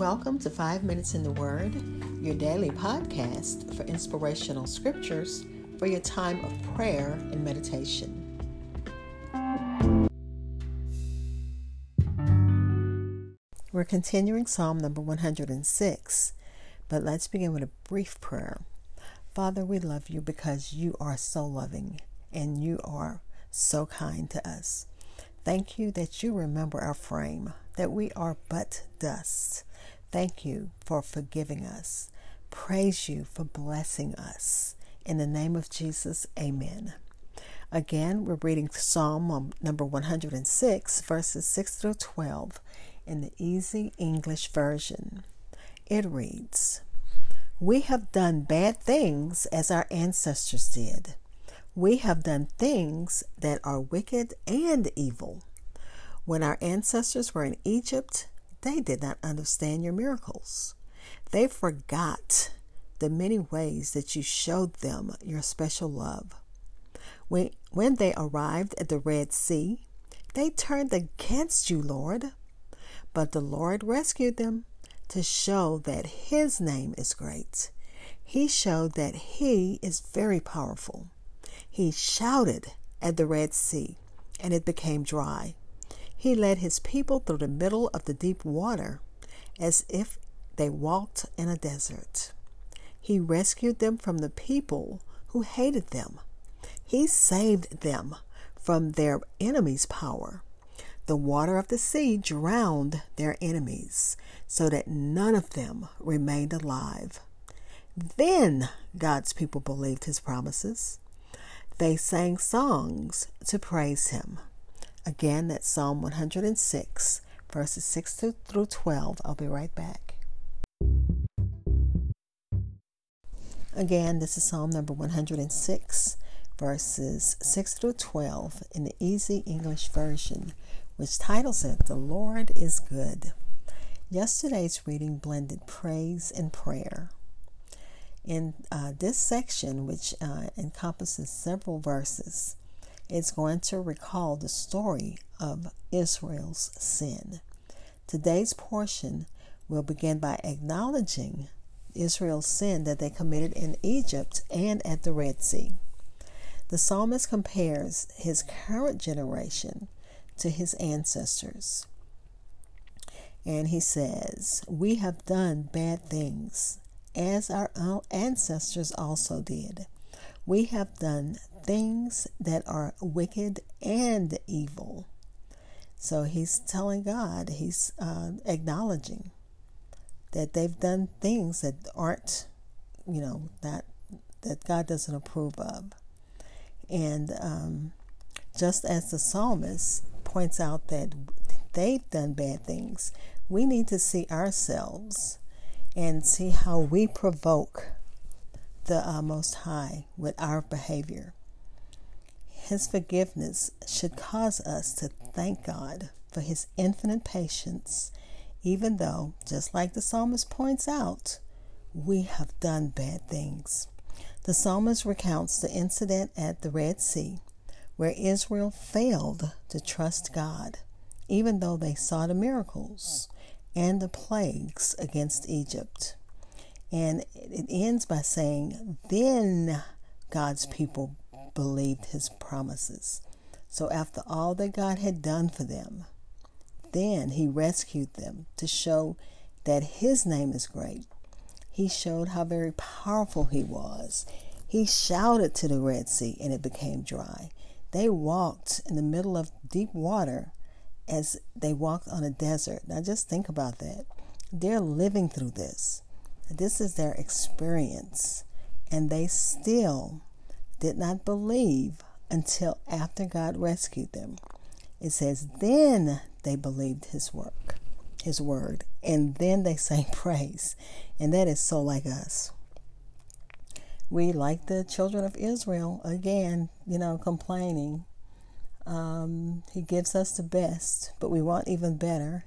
Welcome to Five Minutes in the Word, your daily podcast for inspirational scriptures for your time of prayer and meditation. We're continuing Psalm number 106, but let's begin with a brief prayer. Father, we love you because you are so loving and you are so kind to us. Thank you that you remember our frame, that we are but dust. Thank you for forgiving us. Praise you for blessing us. In the name of Jesus, amen. Again, we're reading Psalm um, number 106, verses 6 through 12 in the Easy English Version. It reads We have done bad things as our ancestors did. We have done things that are wicked and evil. When our ancestors were in Egypt, they did not understand your miracles. They forgot the many ways that you showed them your special love. When, when they arrived at the Red Sea, they turned against you, Lord. But the Lord rescued them to show that His name is great. He showed that He is very powerful. He shouted at the Red Sea, and it became dry. He led his people through the middle of the deep water as if they walked in a desert. He rescued them from the people who hated them. He saved them from their enemies' power. The water of the sea drowned their enemies so that none of them remained alive. Then God's people believed his promises. They sang songs to praise him. Again, that's Psalm 106, verses 6 through 12. I'll be right back. Again, this is Psalm number 106, verses 6 through 12 in the Easy English Version, which titles it, The Lord is Good. Yesterday's reading blended praise and prayer. In uh, this section, which uh, encompasses several verses, it's going to recall the story of Israel's sin. Today's portion will begin by acknowledging Israel's sin that they committed in Egypt and at the Red Sea. The psalmist compares his current generation to his ancestors. And he says, We have done bad things, as our ancestors also did. We have done things that are wicked and evil. So he's telling God, he's uh, acknowledging that they've done things that aren't, you know, that that God doesn't approve of. And um, just as the psalmist points out that they've done bad things, we need to see ourselves and see how we provoke the uh, Most High with our behavior. His forgiveness should cause us to thank God for His infinite patience, even though, just like the psalmist points out, we have done bad things. The psalmist recounts the incident at the Red Sea where Israel failed to trust God, even though they saw the miracles and the plagues against Egypt. And it ends by saying, Then God's people believed his promises. So, after all that God had done for them, then he rescued them to show that his name is great. He showed how very powerful he was. He shouted to the Red Sea and it became dry. They walked in the middle of deep water as they walked on a desert. Now, just think about that. They're living through this. This is their experience. And they still did not believe until after God rescued them. It says, then they believed his work, his word, and then they sang praise. And that is so like us. We, like the children of Israel, again, you know, complaining. Um, he gives us the best, but we want even better.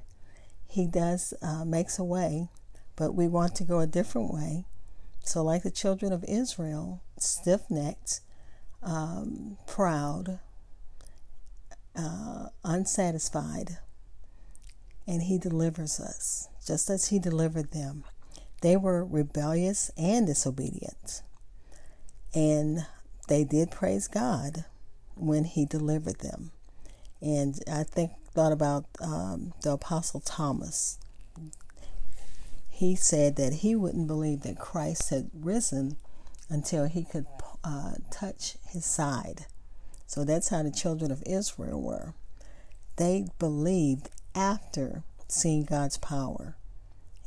He does uh, makes a way, but we want to go a different way. So, like the children of Israel, stiff necked, um, proud, uh, unsatisfied, and He delivers us just as he delivered them. They were rebellious and disobedient. And they did praise God when he delivered them. And I think thought about um, the apostle Thomas. He said that he wouldn't believe that Christ had risen until he could uh, touch his side. So that's how the children of Israel were. They believed after seeing God's power.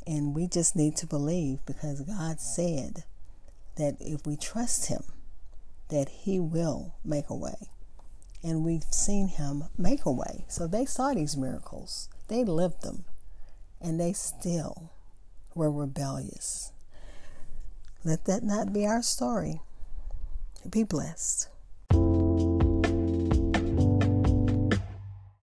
And we just need to believe because God said that if we trust Him, that He will make a way. And we've seen Him make a way. So they saw these miracles, they lived them, and they still were rebellious. Let that not be our story. Be blessed.